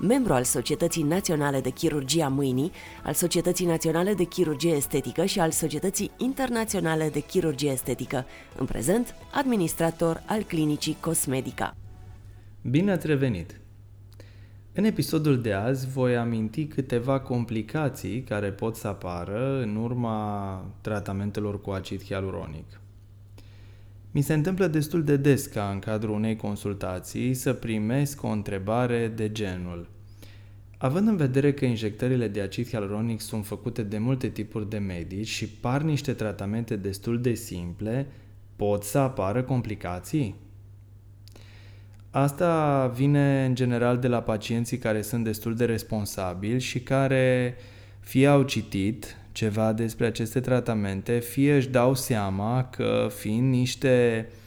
membru al Societății Naționale de Chirurgie a Mâinii, al Societății Naționale de Chirurgie Estetică și al Societății Internaționale de Chirurgie Estetică, în prezent administrator al Clinicii Cosmedica. Bine ați revenit! În episodul de azi voi aminti câteva complicații care pot să apară în urma tratamentelor cu acid hialuronic. Mi se întâmplă destul de des ca în cadrul unei consultații să primesc o întrebare de genul Având în vedere că injectările de acid hialuronic sunt făcute de multe tipuri de medici și par niște tratamente destul de simple, pot să apară complicații? Asta vine în general de la pacienții care sunt destul de responsabili și care fie au citit ceva despre aceste tratamente, fie își dau seama că fiind niște uh,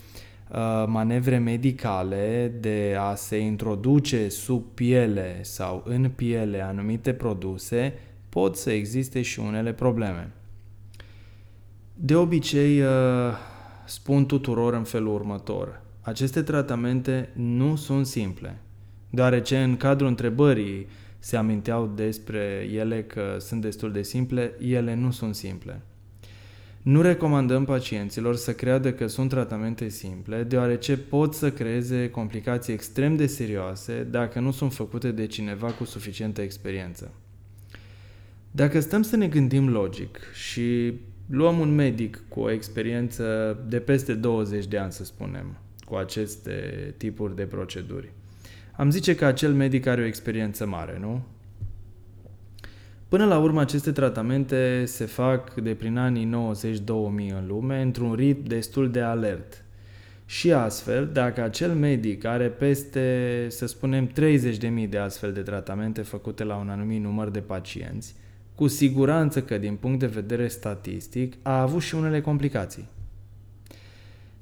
manevre medicale de a se introduce sub piele sau în piele anumite produse, pot să existe și unele probleme. De obicei, uh, spun tuturor în felul următor. Aceste tratamente nu sunt simple, deoarece în cadrul întrebării se aminteau despre ele că sunt destul de simple, ele nu sunt simple. Nu recomandăm pacienților să creadă că sunt tratamente simple, deoarece pot să creeze complicații extrem de serioase dacă nu sunt făcute de cineva cu suficientă experiență. Dacă stăm să ne gândim logic și luăm un medic cu o experiență de peste 20 de ani, să spunem, cu aceste tipuri de proceduri, am zice că acel medic are o experiență mare, nu? Până la urmă, aceste tratamente se fac de prin anii 90-2000 în lume, într-un ritm destul de alert. Și astfel, dacă acel medic are peste, să spunem, 30.000 de astfel de tratamente făcute la un anumit număr de pacienți, cu siguranță că, din punct de vedere statistic, a avut și unele complicații.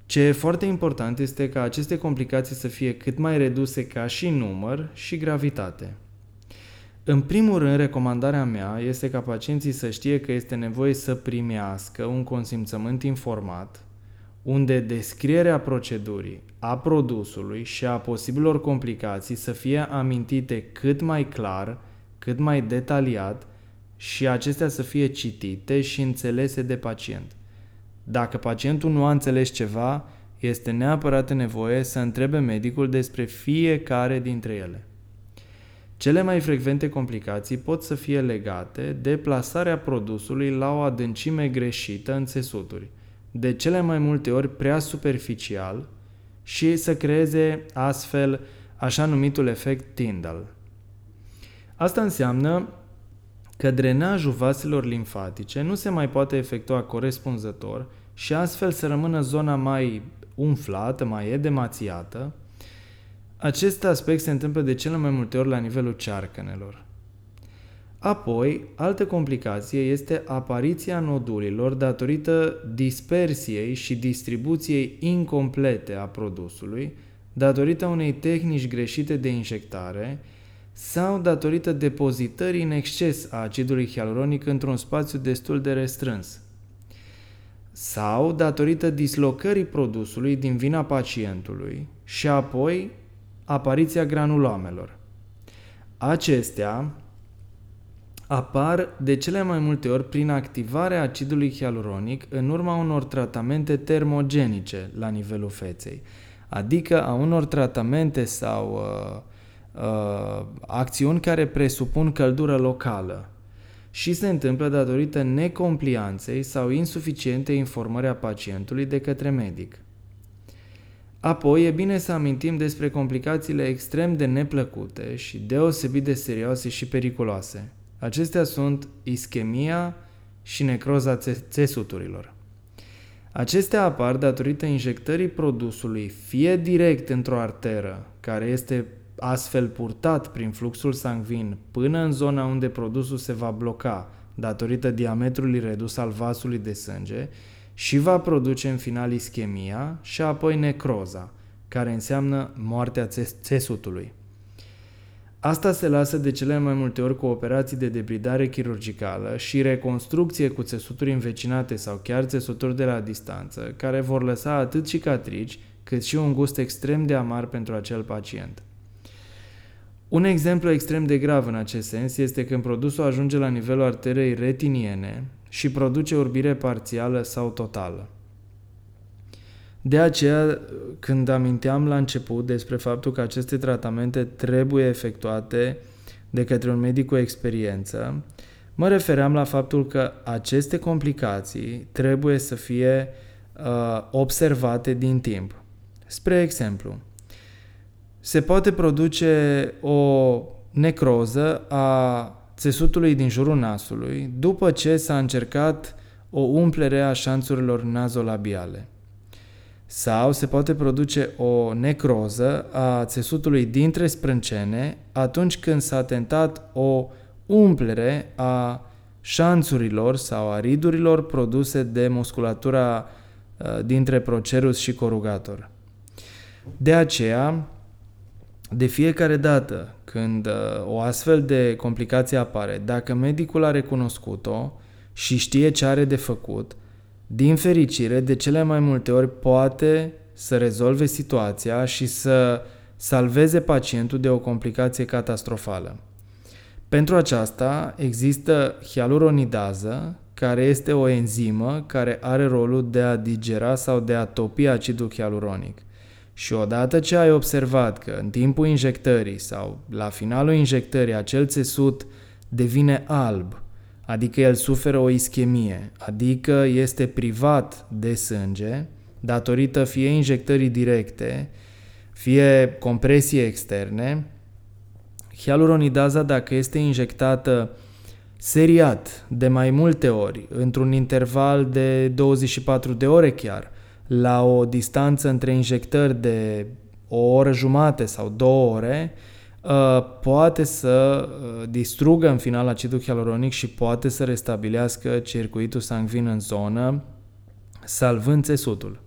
Ce e foarte important este ca aceste complicații să fie cât mai reduse ca și număr și gravitate. În primul rând, recomandarea mea este ca pacienții să știe că este nevoie să primească un consimțământ informat, unde descrierea procedurii, a produsului și a posibilor complicații să fie amintite cât mai clar, cât mai detaliat și acestea să fie citite și înțelese de pacient. Dacă pacientul nu a înțeles ceva, este neapărat nevoie să întrebe medicul despre fiecare dintre ele. Cele mai frecvente complicații pot să fie legate de plasarea produsului la o adâncime greșită în țesuturi, de cele mai multe ori prea superficial și să creeze astfel așa numitul efect Tyndall. Asta înseamnă că drenajul vaselor limfatice nu se mai poate efectua corespunzător și astfel să rămână zona mai umflată, mai edemațiată. Acest aspect se întâmplă de cele mai multe ori la nivelul cearcănelor. Apoi, altă complicație este apariția nodulilor datorită dispersiei și distribuției incomplete a produsului, datorită unei tehnici greșite de injectare sau datorită depozitării în exces a acidului hialuronic într-un spațiu destul de restrâns sau datorită dislocării produsului din vina pacientului și apoi apariția granulomelor. Acestea apar de cele mai multe ori prin activarea acidului hialuronic în urma unor tratamente termogenice la nivelul feței, adică a unor tratamente sau uh, uh, acțiuni care presupun căldură locală și se întâmplă datorită necomplianței sau insuficiente informări a pacientului de către medic. Apoi e bine să amintim despre complicațiile extrem de neplăcute și deosebit de serioase și periculoase. Acestea sunt ischemia și necroza țesuturilor. Acestea apar datorită injectării produsului fie direct într-o arteră, care este astfel purtat prin fluxul sanguin până în zona unde produsul se va bloca datorită diametrului redus al vasului de sânge, și va produce în final ischemia și apoi necroza, care înseamnă moartea țesutului. Asta se lasă de cele mai multe ori cu operații de debridare chirurgicală și reconstrucție cu țesuturi învecinate sau chiar țesuturi de la distanță, care vor lăsa atât cicatrici cât și un gust extrem de amar pentru acel pacient. Un exemplu extrem de grav în acest sens este când produsul ajunge la nivelul arterei retiniene și produce urbire parțială sau totală. De aceea, când aminteam la început despre faptul că aceste tratamente trebuie efectuate de către un medic cu experiență, mă refeream la faptul că aceste complicații trebuie să fie uh, observate din timp. Spre exemplu, se poate produce o necroză a țesutului din jurul nasului după ce s-a încercat o umplere a șanțurilor nazolabiale. Sau se poate produce o necroză a țesutului dintre sprâncene atunci când s-a tentat o umplere a șanțurilor sau a ridurilor produse de musculatura uh, dintre procerus și corugator. De aceea, de fiecare dată când uh, o astfel de complicație apare, dacă medicul a recunoscut-o și știe ce are de făcut, din fericire, de cele mai multe ori poate să rezolve situația și să salveze pacientul de o complicație catastrofală. Pentru aceasta există hialuronidază, care este o enzimă care are rolul de a digera sau de a topi acidul hialuronic. Și odată ce ai observat că în timpul injectării sau la finalul injectării acel țesut devine alb, adică el suferă o ischemie, adică este privat de sânge, datorită fie injectării directe, fie compresii externe, hialuronidaza dacă este injectată seriat de mai multe ori, într-un interval de 24 de ore chiar, la o distanță între injectări de o oră jumate sau două ore, uh, poate să uh, distrugă în final acidul hialuronic și poate să restabilească circuitul sanguin în zonă, salvând țesutul.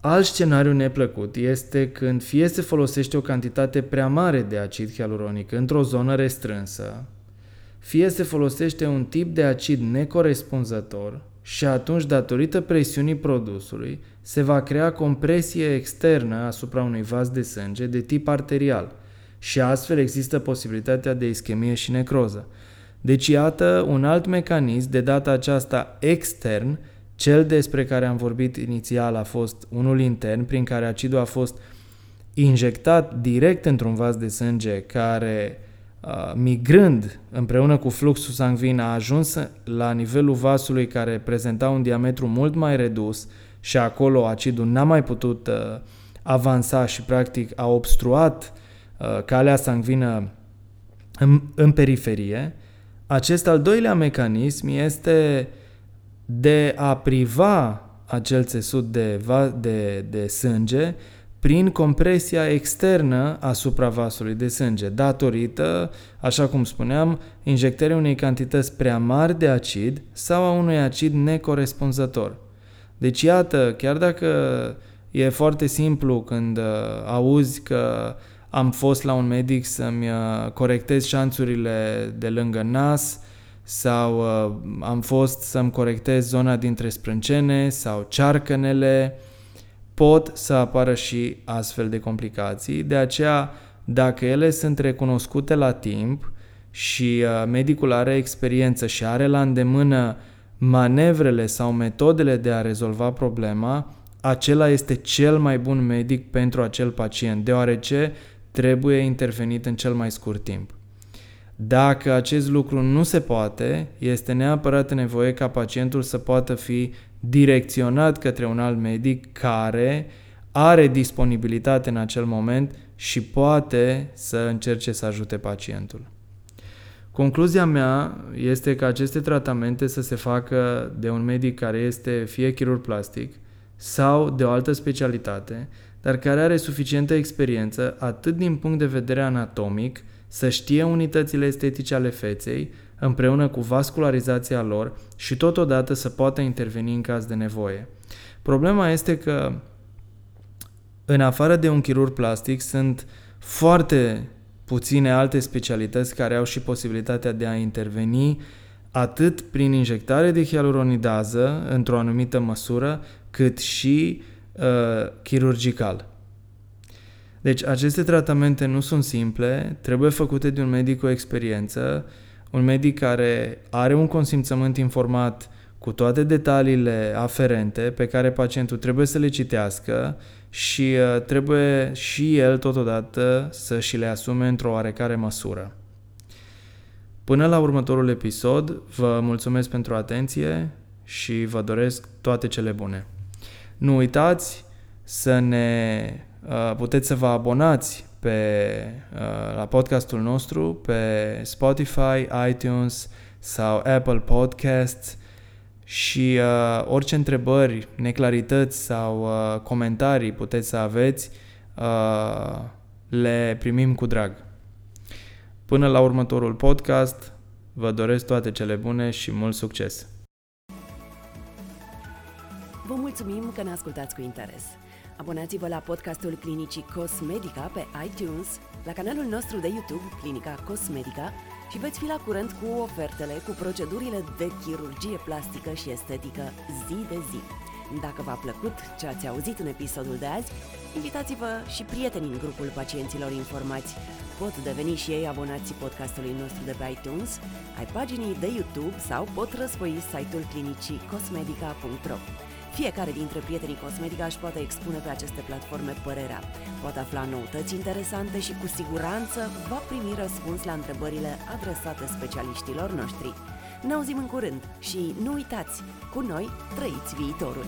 Alt scenariu neplăcut este când fie se folosește o cantitate prea mare de acid hialuronic într-o zonă restrânsă, fie se folosește un tip de acid necorespunzător și atunci, datorită presiunii produsului, se va crea compresie externă asupra unui vas de sânge de tip arterial și astfel există posibilitatea de ischemie și necroză. Deci iată un alt mecanism, de data aceasta extern, cel despre care am vorbit inițial a fost unul intern, prin care acidul a fost injectat direct într-un vas de sânge care Uh, migrând împreună cu fluxul sanguin, a ajuns la nivelul vasului care prezenta un diametru mult mai redus și acolo acidul n-a mai putut uh, avansa și practic a obstruat uh, calea sanguină în, în periferie, acest al doilea mecanism este de a priva acel țesut de, de, de sânge prin compresia externă asupra vasului de sânge, datorită, așa cum spuneam, injectării unei cantități prea mari de acid sau a unui acid necorespunzător. Deci, iată, chiar dacă e foarte simplu când uh, auzi că am fost la un medic să-mi uh, corectez șanțurile de lângă nas sau uh, am fost să-mi corectez zona dintre sprâncene sau cearcănele, pot să apară și astfel de complicații. De aceea, dacă ele sunt recunoscute la timp și uh, medicul are experiență și are la îndemână manevrele sau metodele de a rezolva problema, acela este cel mai bun medic pentru acel pacient, deoarece trebuie intervenit în cel mai scurt timp. Dacă acest lucru nu se poate, este neapărat nevoie ca pacientul să poată fi direcționat către un alt medic care are disponibilitate în acel moment și poate să încerce să ajute pacientul. Concluzia mea este că aceste tratamente să se facă de un medic care este fie chirurg plastic sau de o altă specialitate, dar care are suficientă experiență atât din punct de vedere anatomic, să știe unitățile estetice ale feței, împreună cu vascularizația lor și totodată să poată interveni în caz de nevoie. Problema este că în afară de un chirurg plastic sunt foarte puține alte specialități care au și posibilitatea de a interveni atât prin injectare de hialuronidază într-o anumită măsură, cât și uh, chirurgical. Deci aceste tratamente nu sunt simple, trebuie făcute de un medic cu experiență, un medic care are un consimțământ informat cu toate detaliile aferente pe care pacientul trebuie să le citească și uh, trebuie și el totodată să și le asume într-o oarecare măsură. Până la următorul episod, vă mulțumesc pentru atenție și vă doresc toate cele bune. Nu uitați să ne uh, puteți să vă abonați pe, uh, la podcastul nostru pe Spotify, iTunes sau Apple Podcasts și uh, orice întrebări, neclarități sau uh, comentarii puteți să aveți, uh, le primim cu drag. Până la următorul podcast, vă doresc toate cele bune și mult succes! Vă mulțumim că ne ascultați cu interes. Abonați-vă la podcastul Clinicii Cosmedica pe iTunes, la canalul nostru de YouTube Clinica Cosmedica și veți fi la curent cu ofertele cu procedurile de chirurgie plastică și estetică zi de zi. Dacă v-a plăcut ce ați auzit în episodul de azi, invitați-vă și prietenii în grupul pacienților informați. Pot deveni și ei abonații podcastului nostru de pe iTunes, ai paginii de YouTube sau pot răspoi site-ul clinicii cosmedica.ro. Fiecare dintre prietenii Cosmetica își poate expune pe aceste platforme părerea, poate afla noutăți interesante și cu siguranță va primi răspuns la întrebările adresate specialiștilor noștri. Ne auzim în curând și nu uitați, cu noi trăiți viitorul!